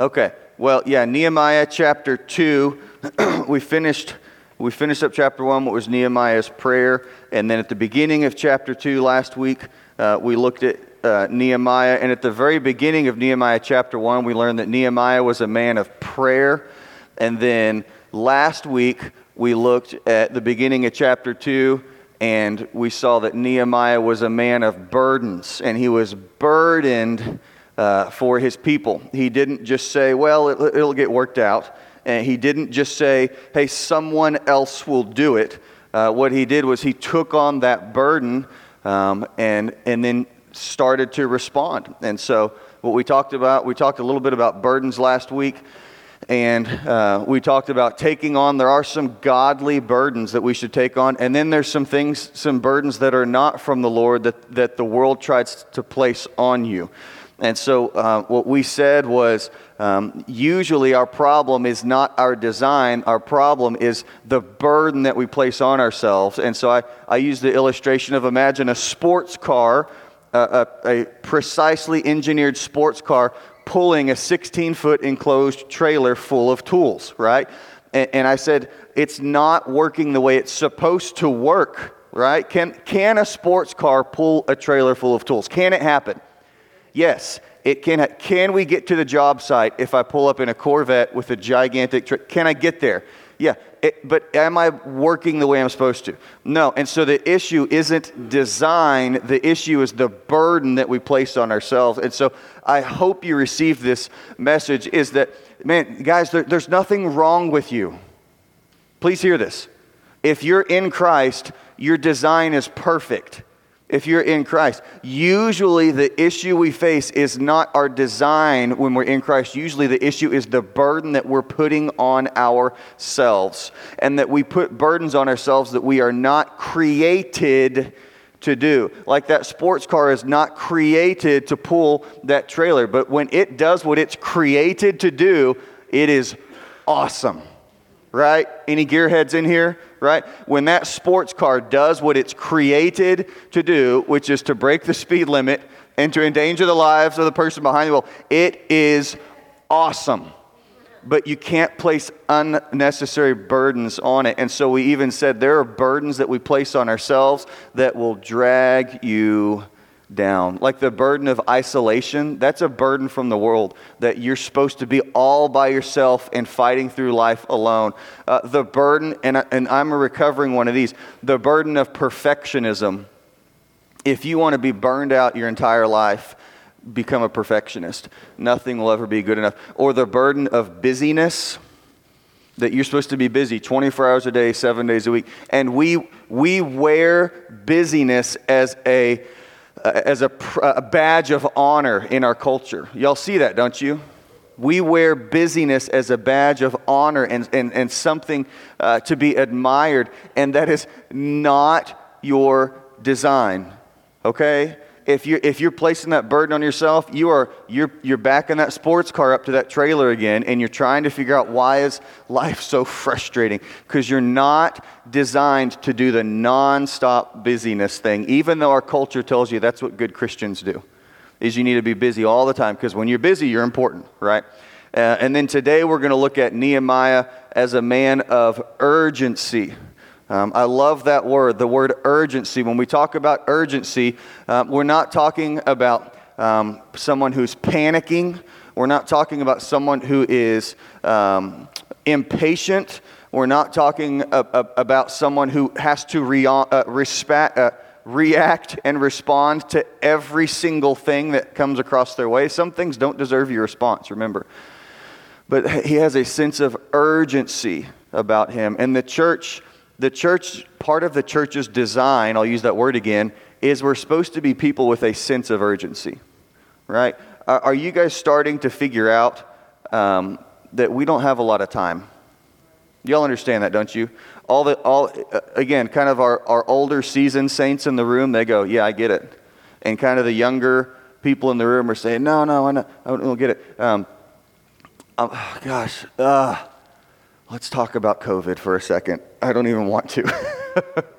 Okay. Well, yeah, Nehemiah chapter 2. we finished we finished up chapter 1 what was Nehemiah's prayer and then at the beginning of chapter 2 last week uh, we looked at uh, Nehemiah and at the very beginning of Nehemiah chapter 1 we learned that Nehemiah was a man of prayer and then last week we looked at the beginning of chapter 2 and we saw that Nehemiah was a man of burdens and he was burdened uh, for his people. He didn't just say, well, it, it'll get worked out. And he didn't just say, hey, someone else will do it. Uh, what he did was he took on that burden um, and, and then started to respond. And so, what we talked about, we talked a little bit about burdens last week. And uh, we talked about taking on, there are some godly burdens that we should take on. And then there's some things, some burdens that are not from the Lord that, that the world tries to place on you. And so, uh, what we said was um, usually our problem is not our design, our problem is the burden that we place on ourselves. And so, I, I use the illustration of imagine a sports car, uh, a, a precisely engineered sports car pulling a 16 foot enclosed trailer full of tools, right? And, and I said, it's not working the way it's supposed to work, right? Can, can a sports car pull a trailer full of tools? Can it happen? Yes, it can. Can we get to the job site if I pull up in a Corvette with a gigantic? Tra- can I get there? Yeah, it, but am I working the way I'm supposed to? No. And so the issue isn't design, the issue is the burden that we place on ourselves. And so I hope you receive this message is that, man, guys, there, there's nothing wrong with you. Please hear this. If you're in Christ, your design is perfect if you're in Christ. Usually, the issue we face is not our design when we're in Christ. Usually, the issue is the burden that we're putting on ourselves, and that we put burdens on ourselves that we are not created to do. Like that sports car is not created to pull that trailer, but when it does what it's created to do, it is awesome. Right? Any gearheads in here? Right? When that sports car does what it's created to do, which is to break the speed limit and to endanger the lives of the person behind the wheel, it is awesome. But you can't place unnecessary burdens on it. And so we even said there are burdens that we place on ourselves that will drag you down. Like the burden of isolation, that's a burden from the world that you're supposed to be all by yourself and fighting through life alone. Uh, the burden, and, and I'm a recovering one of these, the burden of perfectionism. If you want to be burned out your entire life, become a perfectionist. Nothing will ever be good enough. Or the burden of busyness that you're supposed to be busy 24 hours a day, seven days a week. And we, we wear busyness as a as a, a badge of honor in our culture. Y'all see that, don't you? We wear busyness as a badge of honor and, and, and something uh, to be admired, and that is not your design, okay? If you're, if you're placing that burden on yourself, you are, you're, you're backing that sports car up to that trailer again, and you're trying to figure out why is life so frustrating? Because you're not designed to do the nonstop busyness thing, even though our culture tells you that's what good Christians do, is you need to be busy all the time, because when you're busy, you're important, right? Uh, and then today we're going to look at Nehemiah as a man of urgency. Um, I love that word, the word urgency. When we talk about urgency, uh, we're not talking about um, someone who's panicking. We're not talking about someone who is um, impatient. We're not talking a, a, about someone who has to re- uh, respa- uh, react and respond to every single thing that comes across their way. Some things don't deserve your response, remember. But he has a sense of urgency about him. And the church the church, part of the church's design, I'll use that word again, is we're supposed to be people with a sense of urgency, right? Are, you guys starting to figure out um, that we don't have a lot of time? Y'all understand that, don't you? All the, all, again, kind of our, our older seasoned saints in the room, they go, yeah, I get it. And kind of the younger people in the room are saying, no, no, I, don't, I don't get it. Um, oh, gosh, uh, Let's talk about COVID for a second. I don't even want to,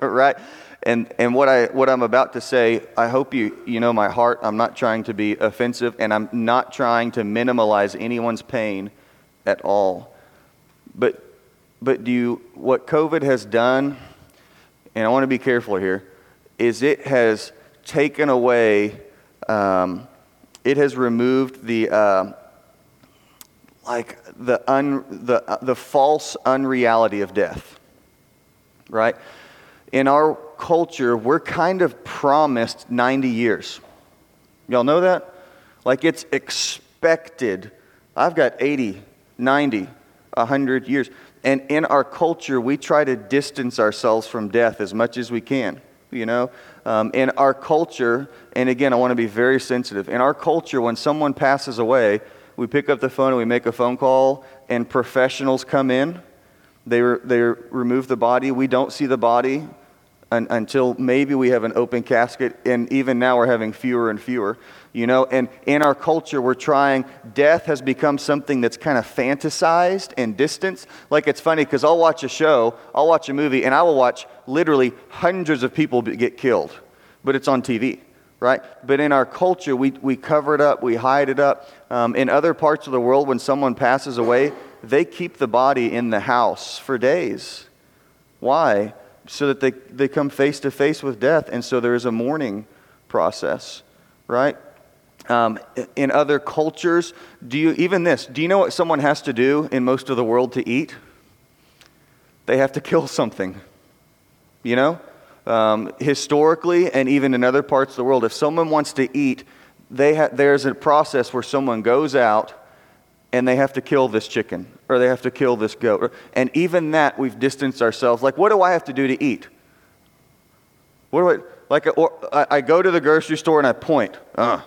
right? And, and what, I, what I'm about to say, I hope you, you know my heart. I'm not trying to be offensive, and I'm not trying to minimize anyone's pain at all. But, but do you, what COVID has done, and I want to be careful here, is it has taken away, um, it has removed the, uh, like the, un, the, uh, the false unreality of death, right? In our culture, we're kind of promised 90 years. Y'all know that? Like it's expected. I've got 80, 90, 100 years. And in our culture, we try to distance ourselves from death as much as we can. You know, um, in our culture, and again, I want to be very sensitive. In our culture, when someone passes away, we pick up the phone and we make a phone call, and professionals come in. They, re- they remove the body. We don't see the body un- until maybe we have an open casket, and even now we're having fewer and fewer. You know, and in our culture, we're trying, death has become something that's kind of fantasized and distanced. Like it's funny because I'll watch a show, I'll watch a movie, and I will watch literally hundreds of people get killed, but it's on TV right? But in our culture, we, we cover it up, we hide it up. Um, in other parts of the world, when someone passes away, they keep the body in the house for days. Why? So that they, they come face to face with death, and so there is a mourning process, right? Um, in other cultures, do you, even this, do you know what someone has to do in most of the world to eat? They have to kill something. You know? Um, historically, and even in other parts of the world, if someone wants to eat, ha- there's a process where someone goes out and they have to kill this chicken or they have to kill this goat. And even that, we've distanced ourselves. Like, what do I have to do to eat? What do I, like, or, I, I go to the grocery store and I point. Uh,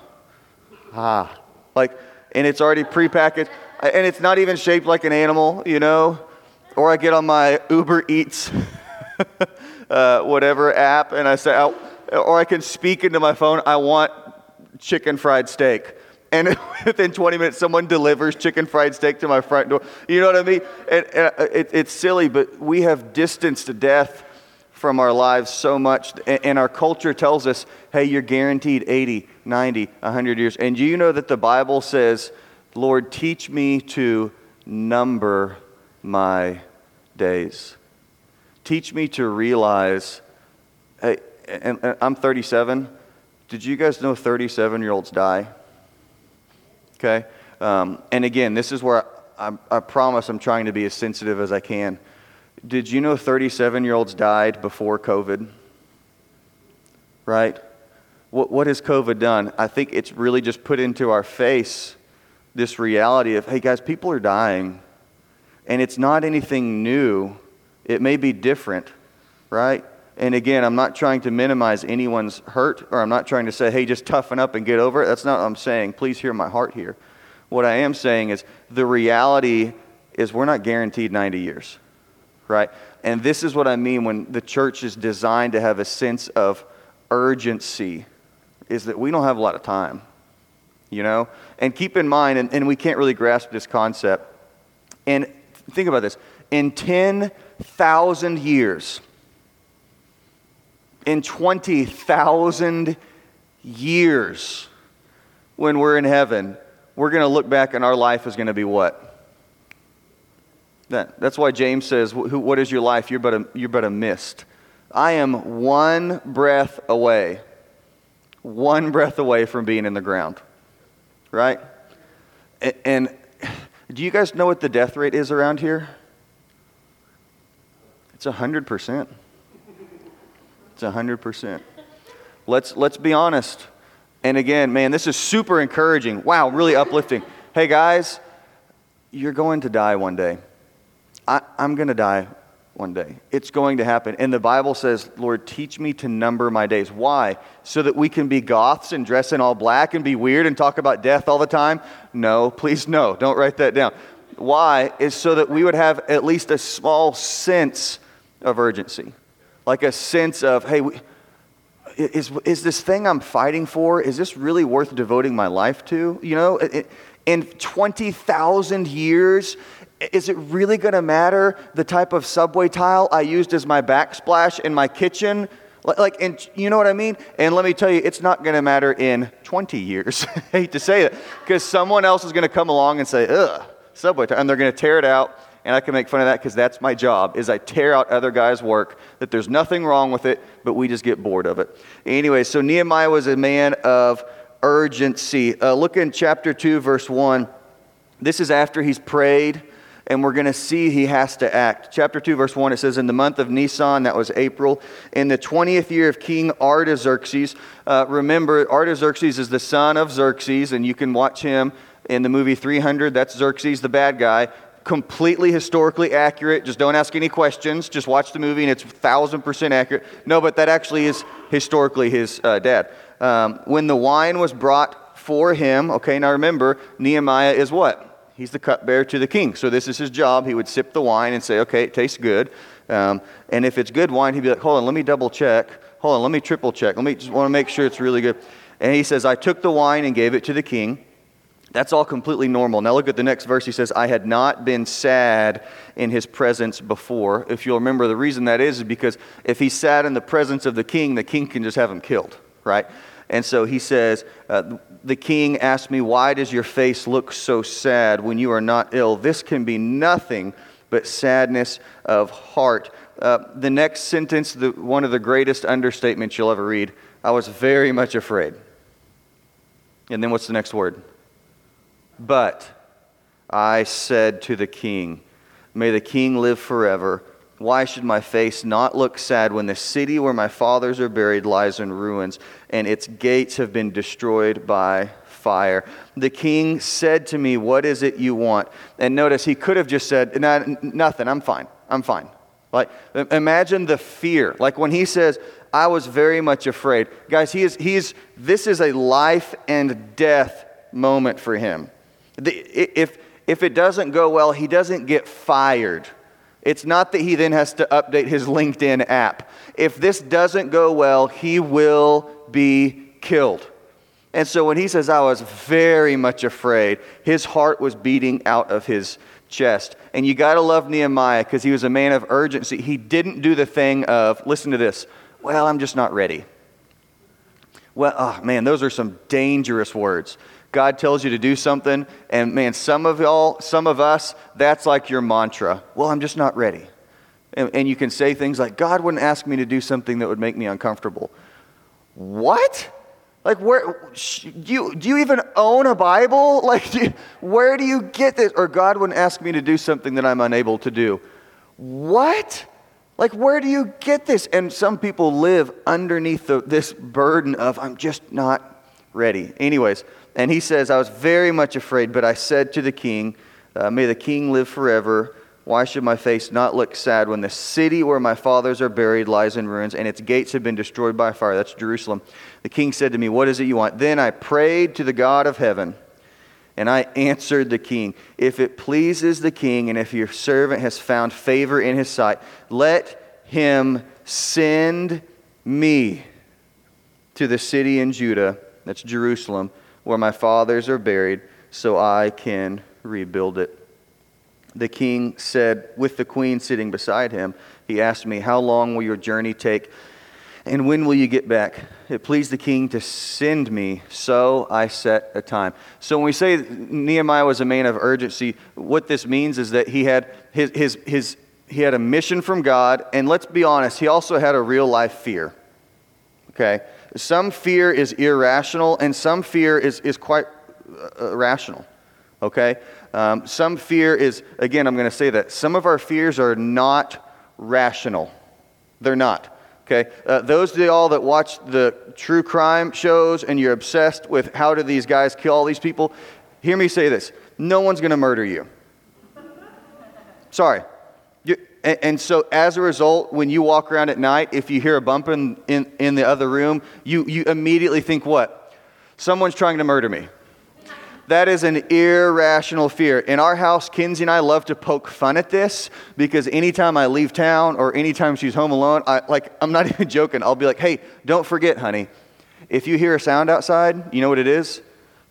ah. Like, and it's already prepackaged, and it's not even shaped like an animal, you know? Or I get on my Uber Eats. uh, whatever app, and I say, I, or I can speak into my phone, I want chicken fried steak. And within 20 minutes, someone delivers chicken fried steak to my front door. You know what I mean? And, and uh, it, it's silly, but we have distanced death from our lives so much. And our culture tells us, hey, you're guaranteed 80, 90, 100 years. And do you know that the Bible says, Lord, teach me to number my days. Teach me to realize, hey, and, and I'm 37. Did you guys know 37 year olds die? Okay? Um, and again, this is where I, I, I promise I'm trying to be as sensitive as I can. Did you know 37 year olds died before COVID? Right? What, what has COVID done? I think it's really just put into our face this reality of, hey guys, people are dying. And it's not anything new. It may be different, right? And again, I'm not trying to minimize anyone's hurt, or I'm not trying to say, hey, just toughen up and get over it. That's not what I'm saying. Please hear my heart here. What I am saying is the reality is we're not guaranteed 90 years, right? And this is what I mean when the church is designed to have a sense of urgency, is that we don't have a lot of time, you know? And keep in mind, and, and we can't really grasp this concept. And think about this in 10 thousand years, in 20,000 years, when we're in heaven, we're going to look back and our life is going to be what? That, that's why James says, What is your life? You're but, a, you're but a mist. I am one breath away, one breath away from being in the ground. Right? And, and do you guys know what the death rate is around here? It's 100%. It's 100%. Let's, let's be honest. And again, man, this is super encouraging. Wow, really uplifting. Hey, guys, you're going to die one day. I, I'm going to die one day. It's going to happen. And the Bible says, Lord, teach me to number my days. Why? So that we can be goths and dress in all black and be weird and talk about death all the time? No, please, no. Don't write that down. Why? Is so that we would have at least a small sense of urgency, like a sense of, hey, is, is this thing I'm fighting for, is this really worth devoting my life to? You know, in 20,000 years, is it really going to matter the type of subway tile I used as my backsplash in my kitchen Like, and you know what I mean? And let me tell you, it's not going to matter in 20 years. I hate to say that, because someone else is going to come along and say, ugh, subway, tile, and they're going to tear it out. And I can make fun of that because that's my job, is I tear out other guys' work, that there's nothing wrong with it, but we just get bored of it. Anyway, so Nehemiah was a man of urgency. Uh, look in chapter 2, verse 1. This is after he's prayed and we're going to see he has to act. Chapter 2, verse 1, it says, In the month of Nisan, that was April, in the 20th year of King Artaxerxes. Uh, remember, Artaxerxes is the son of Xerxes, and you can watch him in the movie 300. That's Xerxes, the bad guy. Completely historically accurate. Just don't ask any questions. Just watch the movie, and it's 1,000% accurate. No, but that actually is historically his uh, dad. Um, when the wine was brought for him, okay, now remember, Nehemiah is what? He's the cupbearer to the king. So this is his job. He would sip the wine and say, okay, it tastes good. Um, and if it's good wine, he'd be like, hold on, let me double check. Hold on, let me triple check. Let me just want to make sure it's really good. And he says, I took the wine and gave it to the king. That's all completely normal. Now look at the next verse. He says, I had not been sad in his presence before. If you'll remember, the reason that is, is because if he's sad in the presence of the king, the king can just have him killed, right? And so he says, uh, The king asked me, Why does your face look so sad when you are not ill? This can be nothing but sadness of heart. Uh, the next sentence, the, one of the greatest understatements you'll ever read I was very much afraid. And then what's the next word? But I said to the king, May the king live forever. Why should my face not look sad when the city where my fathers are buried lies in ruins and its gates have been destroyed by fire? The king said to me, What is it you want? And notice he could have just said, Nothing, I'm fine, I'm fine. Like, imagine the fear. Like when he says, I was very much afraid. Guys, he is, he's, this is a life and death moment for him. If, if it doesn't go well, he doesn't get fired it's not that he then has to update his LinkedIn app. If this doesn't go well, he will be killed. And so when he says, I was very much afraid, his heart was beating out of his chest. And you got to love Nehemiah because he was a man of urgency. He didn't do the thing of, listen to this, well, I'm just not ready. Well, oh man, those are some dangerous words. God tells you to do something, and man, some of y'all, some of us, that's like your mantra. Well, I'm just not ready. And, and you can say things like, God wouldn't ask me to do something that would make me uncomfortable. What? Like, where do you, do you even own a Bible? Like, do you, where do you get this? Or God wouldn't ask me to do something that I'm unable to do. What? Like, where do you get this? And some people live underneath the, this burden of, I'm just not ready. Anyways, and he says, I was very much afraid, but I said to the king, uh, May the king live forever. Why should my face not look sad when the city where my fathers are buried lies in ruins and its gates have been destroyed by fire? That's Jerusalem. The king said to me, What is it you want? Then I prayed to the God of heaven. And I answered the king, If it pleases the king, and if your servant has found favor in his sight, let him send me to the city in Judah, that's Jerusalem, where my fathers are buried, so I can rebuild it. The king said, with the queen sitting beside him, he asked me, How long will your journey take? And when will you get back? It pleased the king to send me, so I set a time. So when we say Nehemiah was a man of urgency, what this means is that he had his, his, his he had a mission from God, and let's be honest, he also had a real life fear. Okay? Some fear is irrational, and some fear is, is quite uh, rational. Okay? Um, some fear is, again, I'm going to say that. Some of our fears are not rational. They're not. Okay? Uh, those of y'all that watch the true crime shows and you're obsessed with how do these guys kill all these people, hear me say this no one's going to murder you. Sorry. And, and, so, as a result, when you walk around at night, if you hear a bump in, in, in the other room, you, you immediately think, what? Someone's trying to murder me. That is an irrational fear. In our house, Kinsey and I love to poke fun at this because anytime I leave town or anytime she's home alone, I, like, I'm not even joking. I'll be like, hey, don't forget, honey, if you hear a sound outside, you know what it is?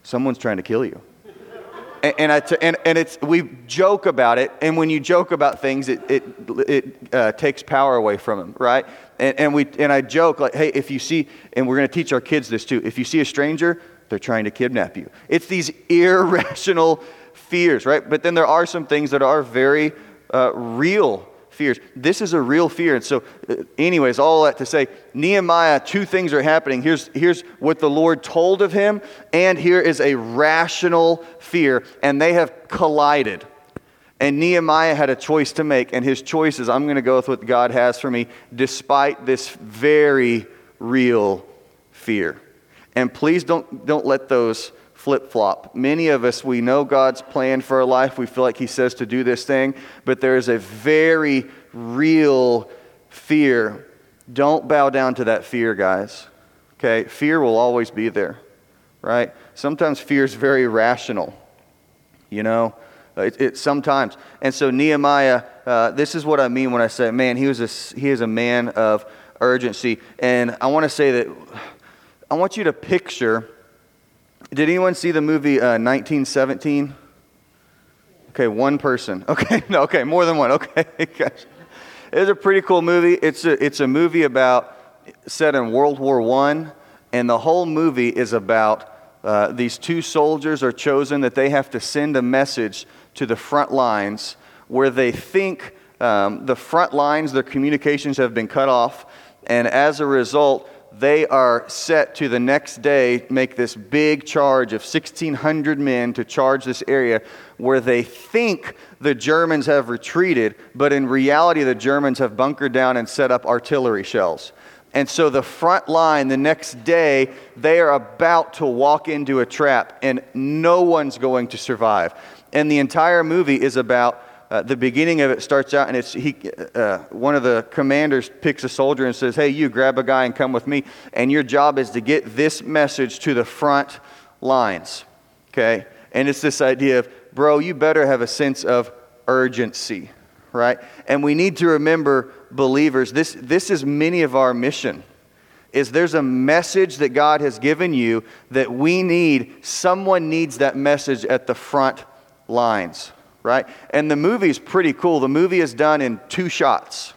Someone's trying to kill you. And, and, I t- and, and it's, we joke about it, and when you joke about things, it, it, it uh, takes power away from them, right? And, and, we, and I joke, like, hey, if you see, and we're going to teach our kids this too, if you see a stranger, they're trying to kidnap you. It's these irrational fears, right? But then there are some things that are very uh, real fears. This is a real fear. And so, uh, anyways, all that to say, Nehemiah, two things are happening. Here's, here's what the Lord told of him, and here is a rational fear, and they have collided. And Nehemiah had a choice to make, and his choice is I'm going to go with what God has for me, despite this very real fear. And please don't, don't let those flip flop. Many of us, we know God's plan for our life. We feel like He says to do this thing, but there is a very real fear. Don't bow down to that fear, guys. Okay? Fear will always be there, right? Sometimes fear is very rational, you know? It, it, sometimes. And so Nehemiah, uh, this is what I mean when I say, man, he, was a, he is a man of urgency. And I want to say that I want you to picture did anyone see the movie uh, 1917? Okay, one person. Okay, no, okay, more than one. Okay, it's a pretty cool movie. It's a, it's a movie about set in World War One, and the whole movie is about uh, these two soldiers are chosen that they have to send a message to the front lines where they think um, the front lines, their communications have been cut off, and as a result, they are set to the next day make this big charge of 1,600 men to charge this area where they think the Germans have retreated, but in reality, the Germans have bunkered down and set up artillery shells. And so the front line, the next day, they are about to walk into a trap, and no one's going to survive. And the entire movie is about uh, the beginning of it starts out, and it's he, uh, one of the commanders picks a soldier and says, Hey, you grab a guy and come with me. And your job is to get this message to the front lines. Okay? And it's this idea of, bro, you better have a sense of urgency, right? And we need to remember, believers, this, this is many of our mission is there's a message that God has given you that we need. Someone needs that message at the front lines right? And the movie's pretty cool. The movie is done in two shots.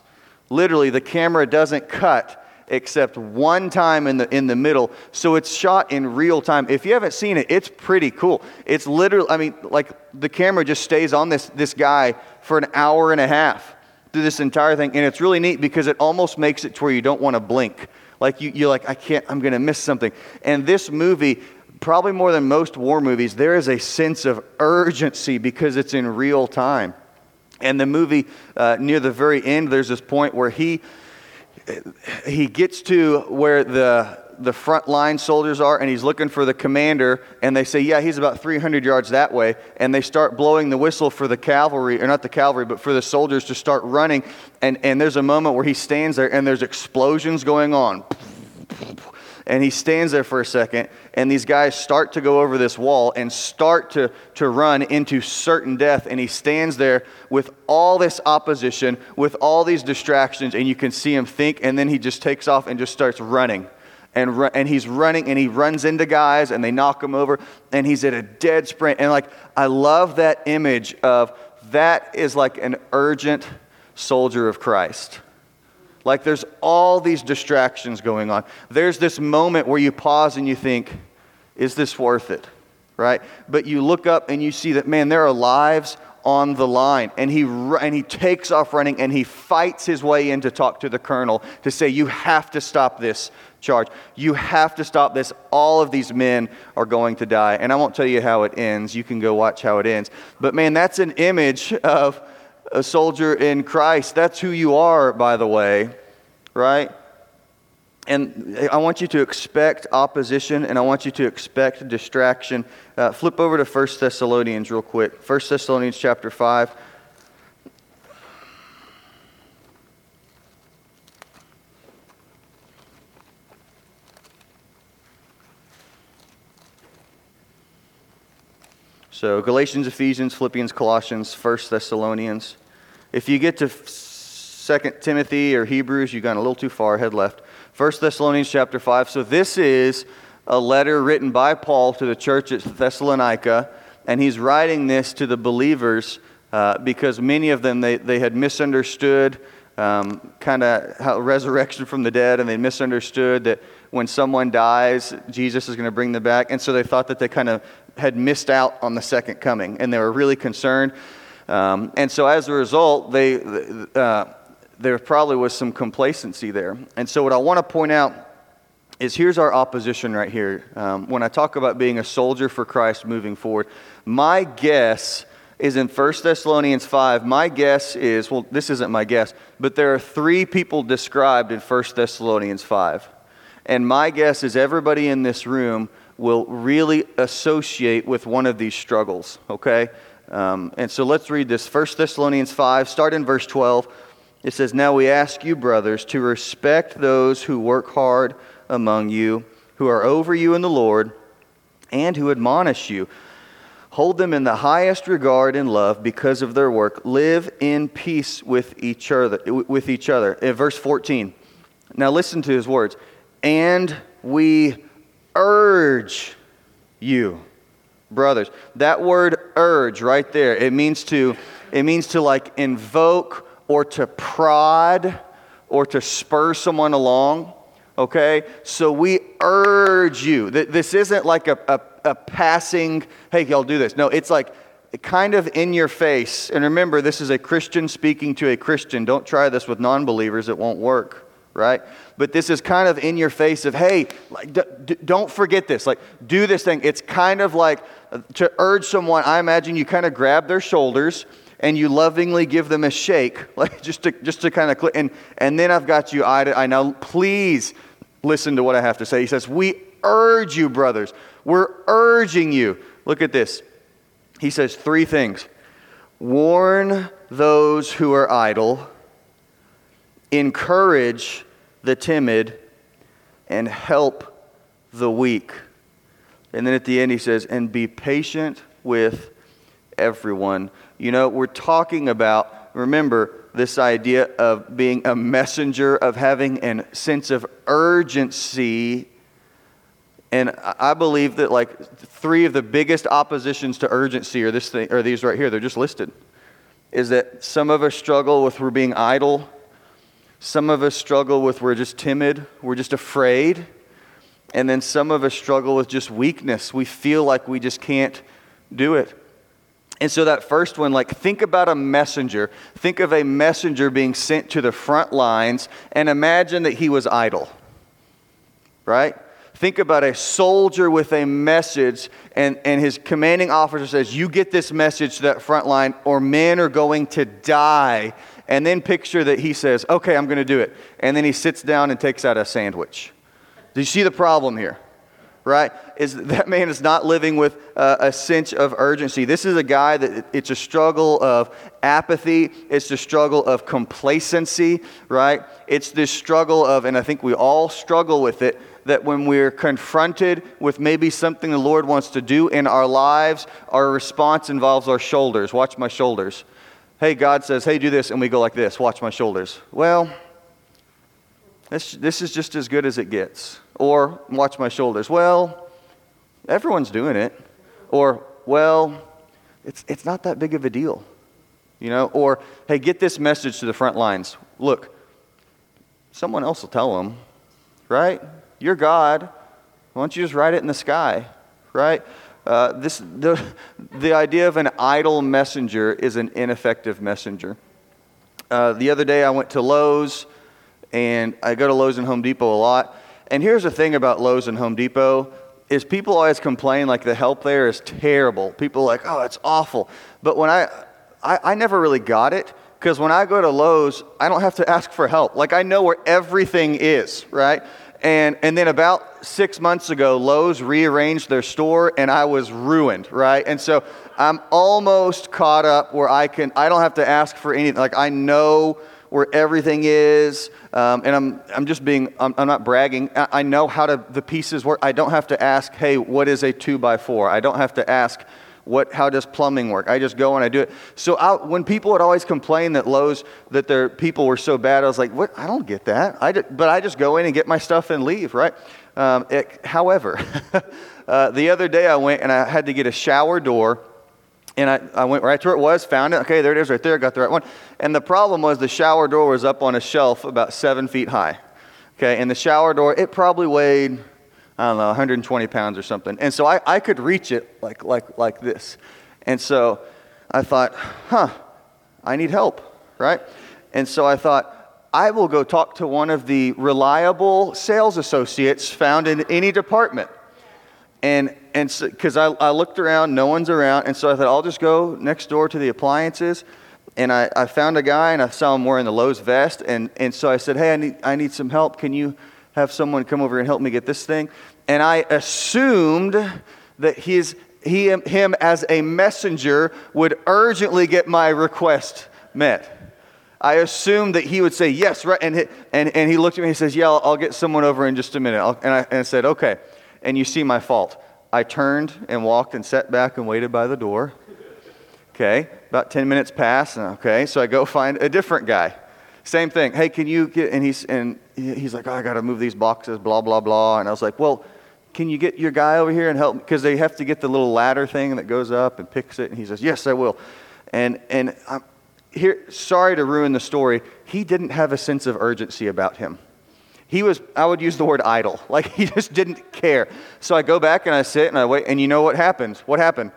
Literally, the camera doesn't cut except one time in the in the middle so it's shot in real time if you haven't seen it it's pretty cool it's literally i mean like the camera just stays on this this guy for an hour and a half through this entire thing and it's really neat because it almost makes it to where you don't want to blink like you, you're like i can't i'm going to miss something and this movie probably more than most war movies, there is a sense of urgency because it's in real time. And the movie, uh, near the very end, there's this point where he, he gets to where the, the front line soldiers are and he's looking for the commander and they say yeah he's about 300 yards that way. And they start blowing the whistle for the cavalry or not the cavalry but for the soldiers to start running. And, and there's a moment where he stands there and there's explosions going on and he stands there for a second, and these guys start to go over this wall and start to, to run into certain death. And he stands there with all this opposition, with all these distractions, and you can see him think, and then he just takes off and just starts running. And, and he's running and he runs into guys and they knock him over and he's at a dead sprint. And like, I love that image of that is like an urgent soldier of Christ like there's all these distractions going on. There's this moment where you pause and you think, is this worth it? Right? But you look up and you see that, man, there are lives on the line. And he, and he takes off running and he fights his way in to talk to the colonel to say, You have to stop this charge. You have to stop this. All of these men are going to die. And I won't tell you how it ends. You can go watch how it ends. But man, that's an image of a soldier in Christ. That's who you are, by the way, right? And I want you to expect opposition and I want you to expect distraction. Uh, flip over to 1 Thessalonians real quick. 1 Thessalonians chapter 5. So Galatians, Ephesians, Philippians, Colossians, 1 Thessalonians. If you get to 2 Timothy or Hebrews, you've gone a little too far, head left. 1 Thessalonians chapter 5. So this is a letter written by Paul to the church at Thessalonica. and he's writing this to the believers uh, because many of them they, they had misunderstood um, kind of resurrection from the dead, and they misunderstood that when someone dies, Jesus is going to bring them back. And so they thought that they kind of had missed out on the second coming, and they were really concerned. Um, and so as a result, they, uh, there probably was some complacency there. And so what I want to point out is here's our opposition right here. Um, when I talk about being a soldier for Christ moving forward, my guess is in 1 Thessalonians 5. My guess is, well, this isn't my guess, but there are three people described in 1 Thessalonians 5. And my guess is everybody in this room will really associate with one of these struggles, okay? Um, and so let's read this 1 Thessalonians 5, start in verse 12. It says, Now we ask you, brothers, to respect those who work hard among you, who are over you in the Lord, and who admonish you. Hold them in the highest regard and love because of their work. Live in peace with each other. With each other. In verse 14. Now listen to his words. And we urge you, brothers. That word urge right there, it means to it means to like invoke or to prod or to spur someone along. Okay? So we urge you. This isn't like a, a a passing, hey, y'all do this. No, it's like kind of in your face. And remember, this is a Christian speaking to a Christian. Don't try this with non believers, it won't work, right? But this is kind of in your face of, hey, like, d- d- don't forget this. Like, do this thing. It's kind of like uh, to urge someone, I imagine you kind of grab their shoulders and you lovingly give them a shake, like just to, just to kind of click. And, and then I've got you, I, I Now, please listen to what I have to say. He says, We urge you, brothers. We're urging you. Look at this. He says three things warn those who are idle, encourage the timid, and help the weak. And then at the end, he says, and be patient with everyone. You know, we're talking about, remember, this idea of being a messenger, of having a sense of urgency and I believe that like three of the biggest oppositions to urgency are this thing, are these right here. They're just listed. Is that some of us struggle with we're being idle. Some of us struggle with we're just timid. We're just afraid. And then some of us struggle with just weakness. We feel like we just can't do it. And so that first one, like think about a messenger. Think of a messenger being sent to the front lines and imagine that he was idle. Right? Think about a soldier with a message, and, and his commanding officer says, You get this message to that front line, or men are going to die. And then picture that he says, Okay, I'm going to do it. And then he sits down and takes out a sandwich. Do you see the problem here? Right? Is that man is not living with uh, a sense of urgency. This is a guy that it's a struggle of apathy. It's the struggle of complacency, right? It's this struggle of, and I think we all struggle with it, that when we're confronted with maybe something the Lord wants to do in our lives, our response involves our shoulders. Watch my shoulders. Hey, God says, hey, do this, and we go like this. Watch my shoulders. Well, this, this is just as good as it gets. Or, watch my shoulders. Well, everyone's doing it. Or, well, it's, it's not that big of a deal. You know? Or, hey, get this message to the front lines. Look, someone else will tell them, right? You're God. Why don't you just write it in the sky, right? Uh, this, the, the idea of an idle messenger is an ineffective messenger. Uh, the other day I went to Lowe's, and I go to Lowe's and Home Depot a lot. And here's the thing about Lowe's and Home Depot is people always complain like the help there is terrible. People are like, oh, it's awful. But when I, I, I never really got it because when I go to Lowe's, I don't have to ask for help. Like I know where everything is, right? And, and then about six months ago, Lowe's rearranged their store and I was ruined, right? And so I'm almost caught up where I can, I don't have to ask for anything. Like I know where everything is. Um, and I'm, I'm just being, I'm, I'm not bragging. I, I know how to, the pieces work. I don't have to ask, hey, what is a two by four? I don't have to ask, what, how does plumbing work? I just go and I do it. So I, when people would always complain that Lowe's, that their people were so bad, I was like, what? I don't get that. I just, but I just go in and get my stuff and leave, right? Um, it, however, uh, the other day I went and I had to get a shower door And I, I went right to where it was, found it. Okay, there it is right there. Got the right one. And the problem was the shower door was up on a shelf about seven feet high. Okay, and the shower door, it probably weighed, I don't know, 120 pounds or something. And so I, I could reach it like, like, like this. And so I thought, huh, I need help, right? And so I thought, I will go talk to one of the reliable sales associates found in any department. And and because so, I, I looked around, no one's around, and so I thought I'll just go next door to the appliances. And I, I found a guy, and I saw him wearing the Lowe's vest, and, and so I said, "Hey, I need I need some help. Can you have someone come over and help me get this thing?" And I assumed that his he him as a messenger would urgently get my request met. I assumed that he would say yes, right? And he, and, and he looked at me and he says, "Yeah, I'll, I'll get someone over in just a minute." I'll, and I, and I said, "Okay." And you see my fault. I turned and walked and sat back and waited by the door. Okay, about 10 minutes passed. Okay, so I go find a different guy. Same thing. Hey, can you get, and he's, and he's like, oh, I got to move these boxes, blah, blah, blah. And I was like, well, can you get your guy over here and help? Because they have to get the little ladder thing that goes up and picks it. And he says, yes, I will. And, and I'm here, sorry to ruin the story. He didn't have a sense of urgency about him he was, I would use the word idle. Like he just didn't care. So I go back and I sit and I wait, and you know what happens? What happened?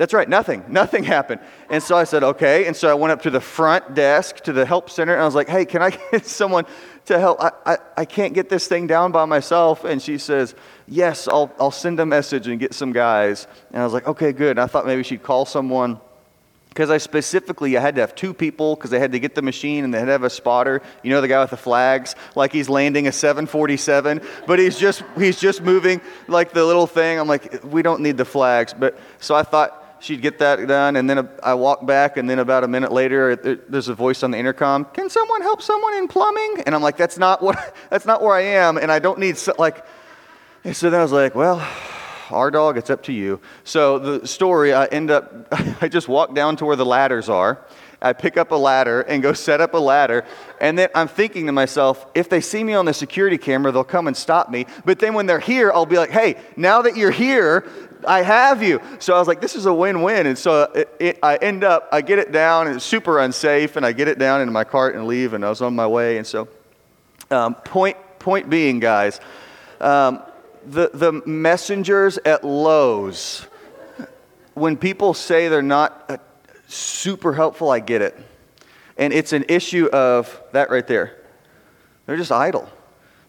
That's right, nothing. Nothing happened. And so I said, okay. And so I went up to the front desk, to the help center, and I was like, hey, can I get someone to help? I, I, I can't get this thing down by myself. And she says, yes, I'll, I'll send a message and get some guys. And I was like, okay, good. And I thought maybe she'd call someone because I specifically I had to have two people because they had to get the machine and they had to have a spotter. You know the guy with the flags, like he's landing a 747, but he's just he's just moving like the little thing. I'm like, we don't need the flags, but so I thought she'd get that done, and then I walk back, and then about a minute later, there's a voice on the intercom. Can someone help someone in plumbing? And I'm like, that's not what that's not where I am, and I don't need so, like. And so then I was like, well our dog, it's up to you. So the story, I end up, I just walk down to where the ladders are. I pick up a ladder and go set up a ladder. And then I'm thinking to myself, if they see me on the security camera, they'll come and stop me. But then when they're here, I'll be like, hey, now that you're here, I have you. So I was like, this is a win win. And so it, it, I end up, I get it down, and it's super unsafe. And I get it down into my cart and leave, and I was on my way. And so, um, point, point being, guys, um, the, the messengers at Lowe's, when people say they're not uh, super helpful, I get it. And it's an issue of that right there. They're just idle.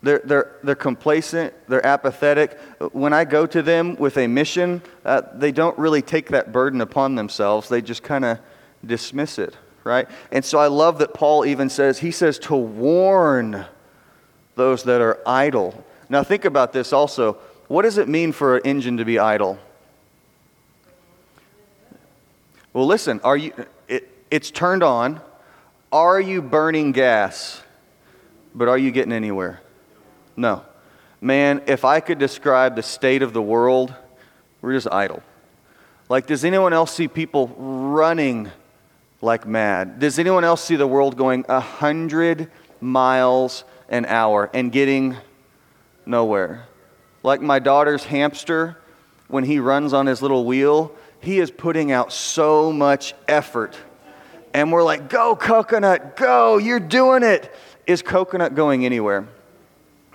They're, they're, they're complacent, they're apathetic. When I go to them with a mission, uh, they don't really take that burden upon themselves. They just kind of dismiss it, right? And so I love that Paul even says, he says to warn those that are idle. Now, think about this also. What does it mean for an engine to be idle? Well, listen, are you, it, it's turned on. Are you burning gas? But are you getting anywhere? No. Man, if I could describe the state of the world, we're just idle. Like, does anyone else see people running like mad? Does anyone else see the world going 100 miles an hour and getting nowhere. Like my daughter's hamster, when he runs on his little wheel, he is putting out so much effort. And we're like, go, coconut, go, you're doing it. Is coconut going anywhere?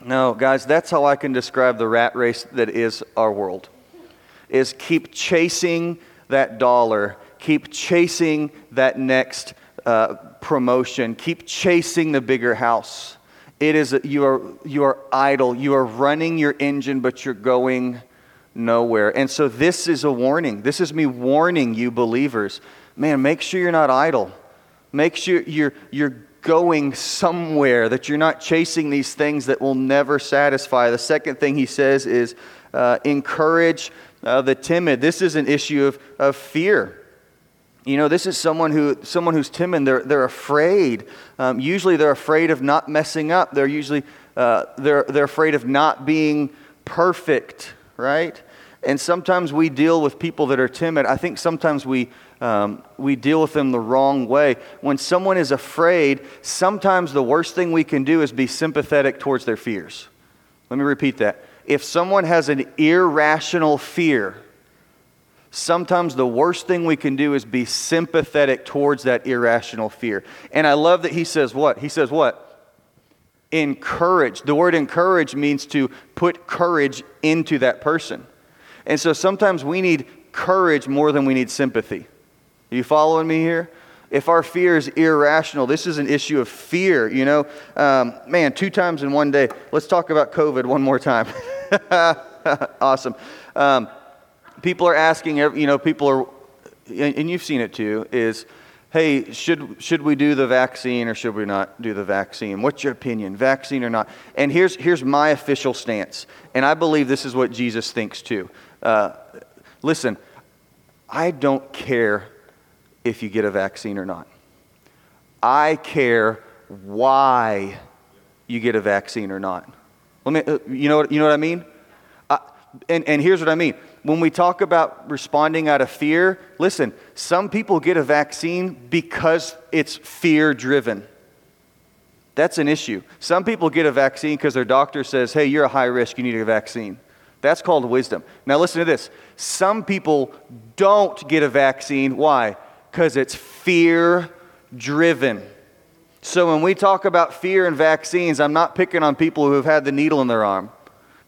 No, guys, that's how I can describe the rat race that is our world. Is keep chasing that dollar, keep chasing that next uh, promotion, keep chasing the bigger house. It is, you are, you are idle. You are running your engine, but you're going nowhere. And so this is a warning. This is me warning you, believers. Man, make sure you're not idle. Make sure you're, you're going somewhere, that you're not chasing these things that will never satisfy. The second thing he says is uh, encourage uh, the timid. This is an issue of, of fear. You know, this is someone who someone who's timid. They're they're afraid. Um, usually, they're afraid of not messing up. They're usually uh, they're they're afraid of not being perfect, right? And sometimes we deal with people that are timid. I think sometimes we um, we deal with them the wrong way. When someone is afraid, sometimes the worst thing we can do is be sympathetic towards their fears. Let me repeat that. If someone has an irrational fear, sometimes the worst thing we can do is be sympathetic towards that irrational fear. And I love that he says what? He says what? Encourage. The word encourage means to put courage into that person. And so sometimes we need courage more than we need sympathy. Are you following me here? If our fear is irrational, this is an issue of fear, you know. Um, man, two times in one day. Let's talk about COVID one more time. awesome. Um, people are asking, you know, people are, and you've seen it too, is, hey, should, should we do the vaccine or should we not do the vaccine? What's your opinion, vaccine or not? And here's, here's my official stance, and I believe this is what Jesus thinks too. Uh, listen, I don't care if you get a vaccine or not. I care why you get a vaccine or not. Let me, uh, you, know, you know what I mean? Uh, and, and here's what I mean. When we talk about responding out of fear, listen, some people get a vaccine because it's fear driven. That's an issue. Some people get a vaccine because their doctor says, hey, you're a high risk, you need a vaccine. That's called wisdom. Now, listen to this. Some people don't get a vaccine. Why? Because it's fear driven. So, when we talk about fear and vaccines, I'm not picking on people who have had the needle in their arm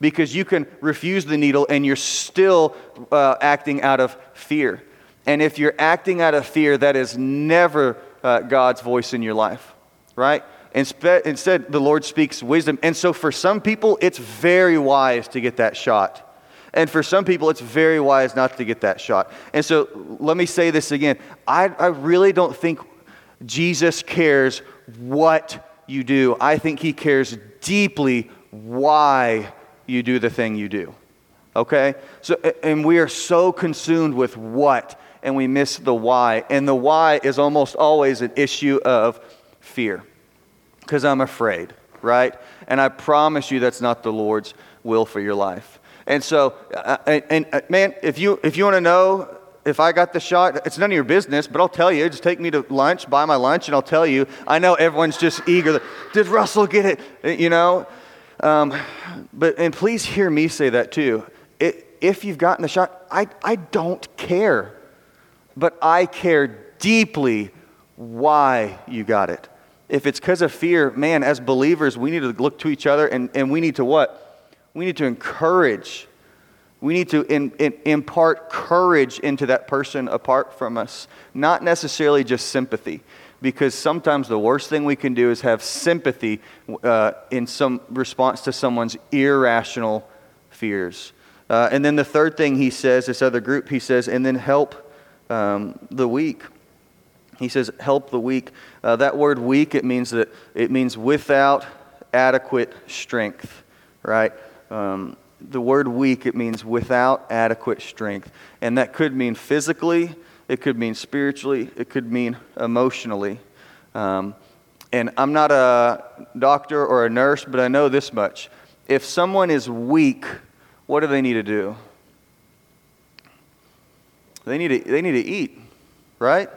because you can refuse the needle and you're still uh, acting out of fear. And if you're acting out of fear, that is never uh, God's voice in your life, right? Instead, the Lord speaks wisdom. And so, for some people, it's very wise to get that shot. And for some people, it's very wise not to get that shot. And so, let me say this again. I, I really don't think Jesus cares what you do, I think he cares deeply why you do the thing you do. Okay? So, and we are so consumed with what, and we miss the why. And the why is almost always an issue of fear because I'm afraid, right? And I promise you that's not the Lord's will for your life. And so, uh, and, and uh, man, if you, if you want to know if I got the shot, it's none of your business, but I'll tell you. Just take me to lunch, buy my lunch, and I'll tell you. I know everyone's just eager. Did Russell get it? Uh, you know? Um, but, and please hear me say that too. It, if you've gotten the shot, I, I don't care. But I care deeply why you got it if it's because of fear, man, as believers, we need to look to each other and, and we need to what? We need to encourage. We need to in, in, impart courage into that person apart from us, not necessarily just sympathy. Because sometimes the worst thing we can do is have sympathy uh, in some response to someone's irrational fears. Uh, and then the third thing he says, this other group, he says, and then help um, the weak. He says, help the weak. Uh, that word weak, it means that it means without adequate strength, right? Um, the word weak, it means without adequate strength. And that could mean physically, it could mean spiritually, it could mean emotionally. Um, and I'm not a doctor or a nurse, but I know this much. If someone is weak, what do they need to do? They need to, they need to eat, right?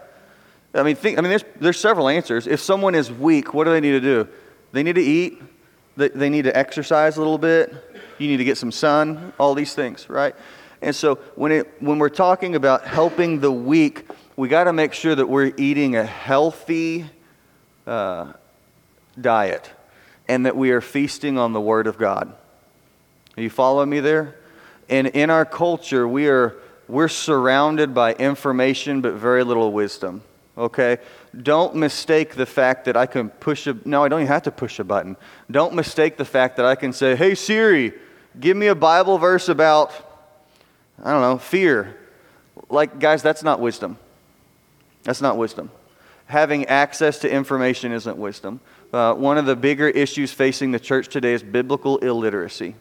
I mean, think, I mean there's, there's several answers. If someone is weak, what do they need to do? They need to eat, they, they need to exercise a little bit, you need to get some sun, all these things, right? And so when, it, when we're talking about helping the weak, we got to make sure that we're eating a healthy uh, diet and that we are feasting on the Word of God. Are you following me there? And in our culture, we are, we're surrounded by information but very little wisdom okay? Don't mistake the fact that I can push a, no, I don't even have to push a button. Don't mistake the fact that I can say, hey, Siri, give me a Bible verse about, I don't know, fear. Like, guys, that's not wisdom. That's not wisdom. Having access to information isn't wisdom. Uh, one of the bigger issues facing the church today is biblical illiteracy.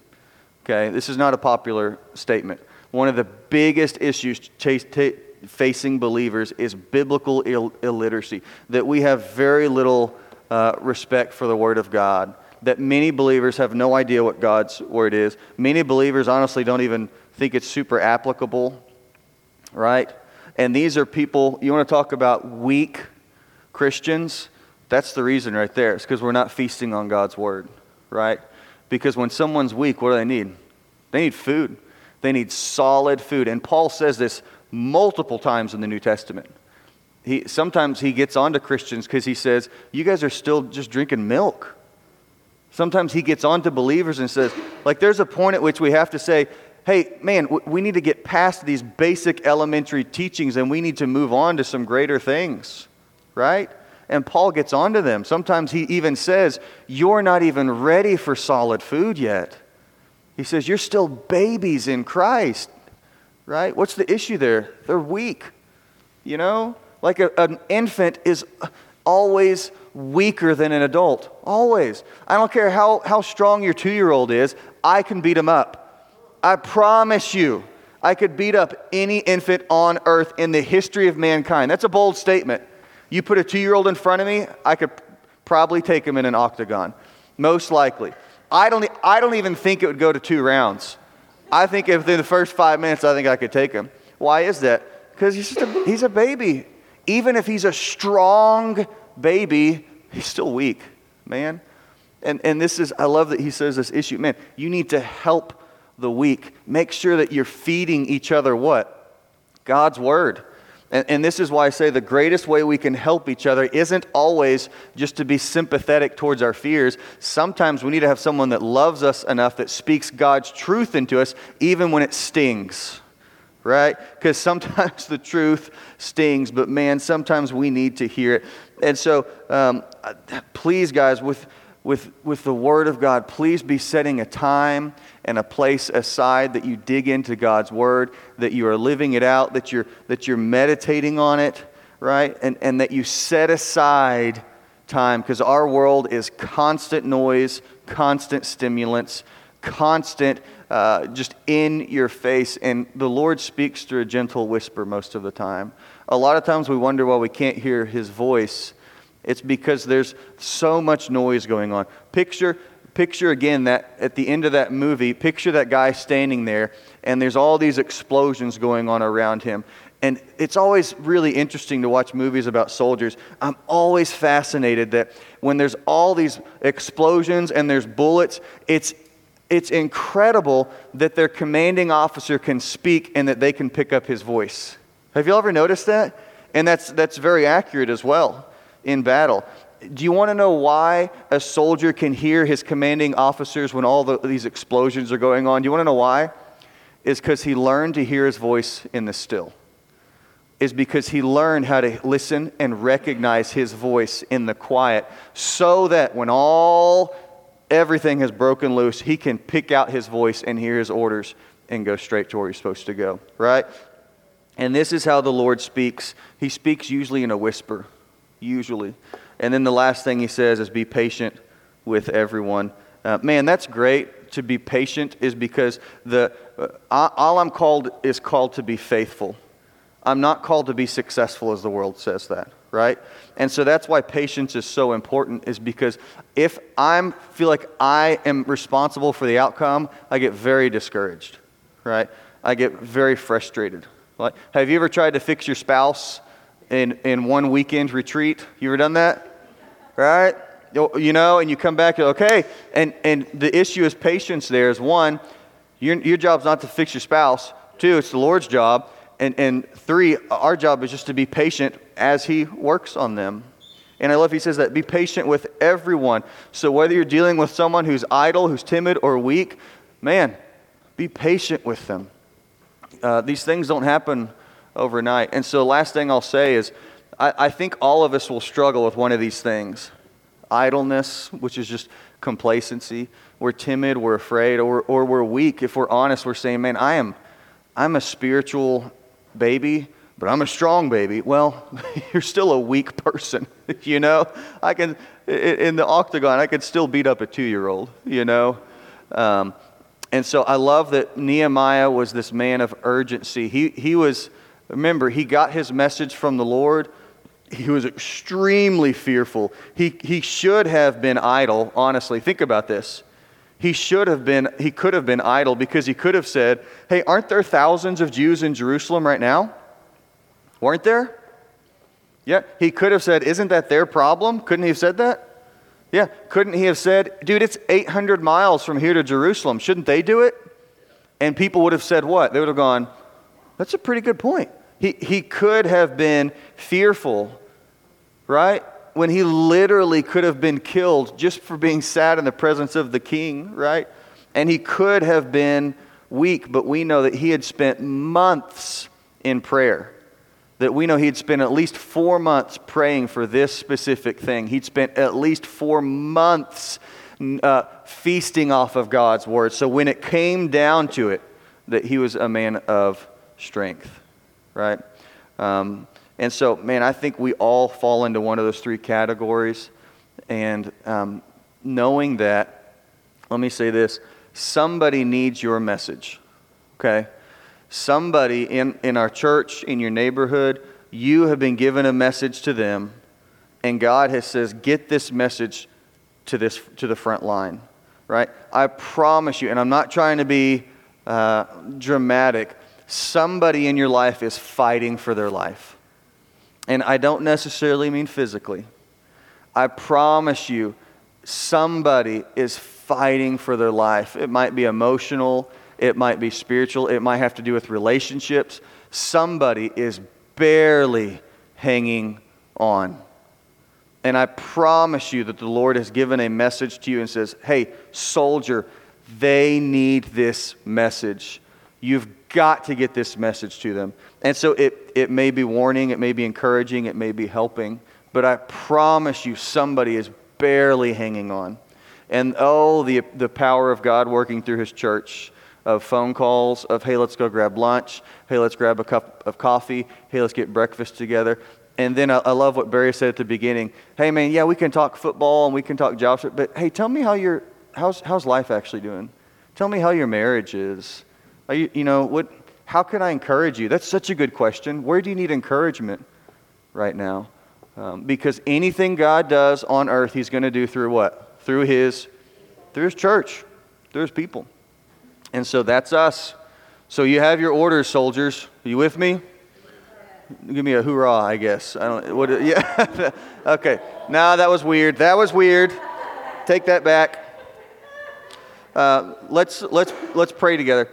Okay, this is not a popular statement. One of the biggest issues chase, t- facing believers is biblical Ill- illiteracy, that we have very little uh, respect for the Word of God, that many believers have no idea what God's Word is. Many believers honestly don't even think it's super applicable, right? And these are people, you want to talk about weak Christians? That's the reason right there. It's because we're not feasting on God's Word, right? Because when someone's weak, what do they need? They need food. They need solid food. And Paul says this multiple times in the New Testament. He, sometimes he gets on to Christians because he says, You guys are still just drinking milk. Sometimes he gets on to believers and says, like, there's a point at which we have to say, hey, man, we need to get past these basic elementary teachings and we need to move on to some greater things, right? And Paul gets onto them. Sometimes he even says, You're not even ready for solid food yet. He says, You're still babies in Christ, right? What's the issue there? They're weak, you know? Like a, an infant is always weaker than an adult. Always. I don't care how, how strong your two year old is, I can beat him up. I promise you, I could beat up any infant on earth in the history of mankind. That's a bold statement. You put a two year old in front of me, I could probably take him in an octagon. Most likely. I don't, I don't even think it would go to two rounds. I think within the first five minutes, I think I could take him. Why is that? Because he's, just a, he's a baby. Even if he's a strong baby, he's still weak, man. And, and this is, I love that he says this issue. Man, you need to help the weak. Make sure that you're feeding each other what? God's word. And, and, this is why I say the greatest way we can help each other isn't always just to be sympathetic towards our fears. Sometimes we need to have someone that loves us enough that speaks God's truth into us, even when it stings right? Because sometimes the truth stings, but man, sometimes we need to hear it. And so, um, please, guys, with, with, with the Word of God, please be setting a time and a place aside that you dig into God's Word, that you are living it out, that you're, that you're meditating on it, right? And, and that you set aside time because our world is constant noise, constant stimulants, constant uh, just in your face. And the Lord speaks through a gentle whisper most of the time. A lot of times we wonder why we can't hear his voice. It's because there's so much noise going on. Picture, picture again that at the end of that movie, picture that guy standing there, and there's all these explosions going on around him. And it's always really interesting to watch movies about soldiers. I'm always fascinated that when there's all these explosions and there's bullets, it's it's incredible that their commanding officer can speak and that they can pick up his voice. Have you ever noticed that? And that's, that's very accurate as well in battle. Do you want to know why a soldier can hear his commanding officers when all the, these explosions are going on? Do you want to know why? Is because he learned to hear his voice in the still. Is because he learned how to listen and recognize his voice in the quiet so that when all everything has broken loose, he can pick out his voice and hear his orders and go straight to where he's supposed to go, right? And this is how the Lord speaks. He speaks usually in a whisper, usually. And then the last thing he says is be patient with everyone. Uh, man, that's great to be patient, is because the, uh, all I'm called is called to be faithful. I'm not called to be successful as the world says that right? And so that's why patience is so important is because if I feel like I am responsible for the outcome, I get very discouraged, right? I get very frustrated. Like, have you ever tried to fix your spouse in, in one weekend retreat? You ever done that? Right? You know, and you come back, okay, and, and the issue is patience there is one, your, your job's not to fix your spouse. Two, it's the Lord's job. And, and three, our job is just to be patient as He works on them. And I love He says that be patient with everyone. So whether you're dealing with someone who's idle, who's timid, or weak, man, be patient with them. Uh, these things don't happen overnight. And so, last thing I'll say is I, I think all of us will struggle with one of these things idleness, which is just complacency. We're timid, we're afraid, or, or we're weak. If we're honest, we're saying, man, I am, I'm a spiritual baby, but I'm a strong baby. Well, you're still a weak person, you know? I can, in the octagon, I could still beat up a two year old, you know? Um, and so I love that Nehemiah was this man of urgency. He, he was, remember, he got his message from the Lord. He was extremely fearful. He, he should have been idle, honestly. Think about this he should have been, he could have been idle because he could have said, Hey, aren't there thousands of Jews in Jerusalem right now? Weren't there? Yeah, he could have said, Isn't that their problem? Couldn't he have said that? Yeah, couldn't he have said, Dude, it's 800 miles from here to Jerusalem. Shouldn't they do it? And people would have said, What? They would have gone, That's a pretty good point. He, he could have been fearful, right? When he literally could have been killed just for being sad in the presence of the king, right? And he could have been weak, but we know that he had spent months in prayer. That we know he'd spent at least four months praying for this specific thing. He'd spent at least four months uh, feasting off of God's word. So when it came down to it, that he was a man of strength, right? Um, and so, man, I think we all fall into one of those three categories. And um, knowing that, let me say this somebody needs your message, okay? Somebody in, in our church, in your neighborhood, you have been given a message to them, and God has says, get this message to, this, to the front line, right? I promise you, and I'm not trying to be uh, dramatic, somebody in your life is fighting for their life. And I don't necessarily mean physically. I promise you, somebody is fighting for their life. It might be emotional, it might be spiritual, it might have to do with relationships. Somebody is barely hanging on. And I promise you that the Lord has given a message to you and says, hey, soldier, they need this message. You've got to get this message to them. And so it, it may be warning, it may be encouraging, it may be helping, but I promise you somebody is barely hanging on. And oh, the, the power of God working through his church of phone calls, of hey, let's go grab lunch, hey, let's grab a cup of coffee, hey, let's get breakfast together. And then I, I love what Barry said at the beginning. Hey, man, yeah, we can talk football and we can talk jobs, but hey, tell me how your how's, how's life actually doing? Tell me how your marriage is. You, you know, what, how can I encourage you? That's such a good question. Where do you need encouragement right now? Um, because anything God does on earth, He's going to do through what? Through His, through His church, through His people. And so that's us. So you have your orders, soldiers. Are you with me? Give me a hoorah, I guess. I don't. What? Yeah. okay. No, that was weird. That was weird. Take that back. Uh, let's let's let's pray together.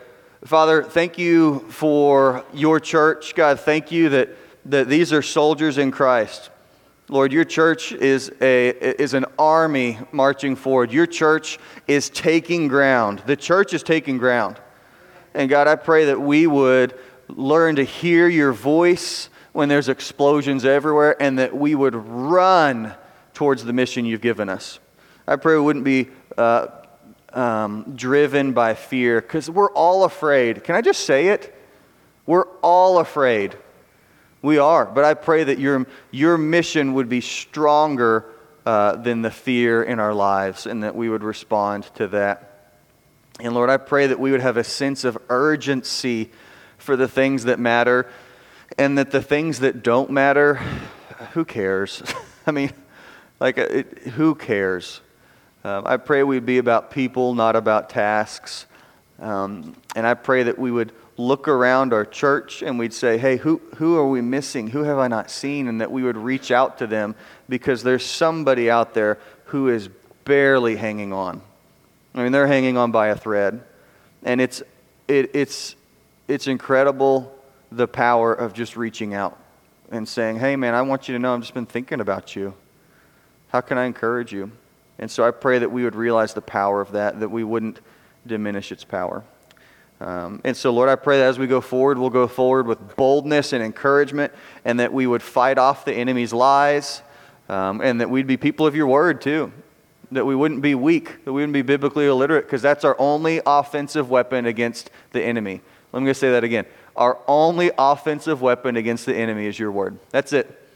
Father, thank you for your church. God, thank you that that these are soldiers in Christ. Lord, your church is, a, is an army marching forward. Your church is taking ground. The church is taking ground. And God, I pray that we would learn to hear your voice when there's explosions everywhere, and that we would run towards the mission you've given us. I pray we wouldn't be uh, um, driven by fear, because we're all afraid. Can I just say it? We're all afraid. We are. But I pray that your, your mission would be stronger uh, than the fear in our lives, and that we would respond to that. And Lord, I pray that we would have a sense of urgency for the things that matter, and that the things that don't matter, who cares? I mean, like, it, who cares? Um, I pray we'd be about people, not about tasks. Um, and I pray that we would look around our church and we'd say, hey, who, who are we missing? Who have I not seen? And that we would reach out to them because there's somebody out there who is barely hanging on. I mean, they're hanging on by a thread. And it's, it, it's, it's incredible the power of just reaching out and saying, hey, man, I want you to know I've just been thinking about you. How can I encourage you? And so I pray that we would realize the power of that, that we wouldn't diminish its power. Um, and so, Lord, I pray that as we go forward, we'll go forward with boldness and encouragement, and that we would fight off the enemy's lies, um, and that we'd be people of your word, too. That we wouldn't be weak, that we wouldn't be biblically illiterate, because that's our only offensive weapon against the enemy. Let me say that again. Our only offensive weapon against the enemy is your word. That's it.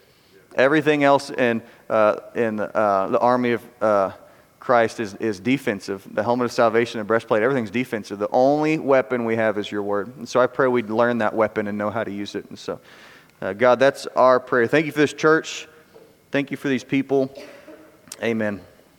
Everything else in, uh, in uh, the army of uh, Christ is, is defensive. The helmet of salvation and breastplate, everything's defensive. The only weapon we have is your word. And so I pray we'd learn that weapon and know how to use it. And so, uh, God, that's our prayer. Thank you for this church. Thank you for these people. Amen.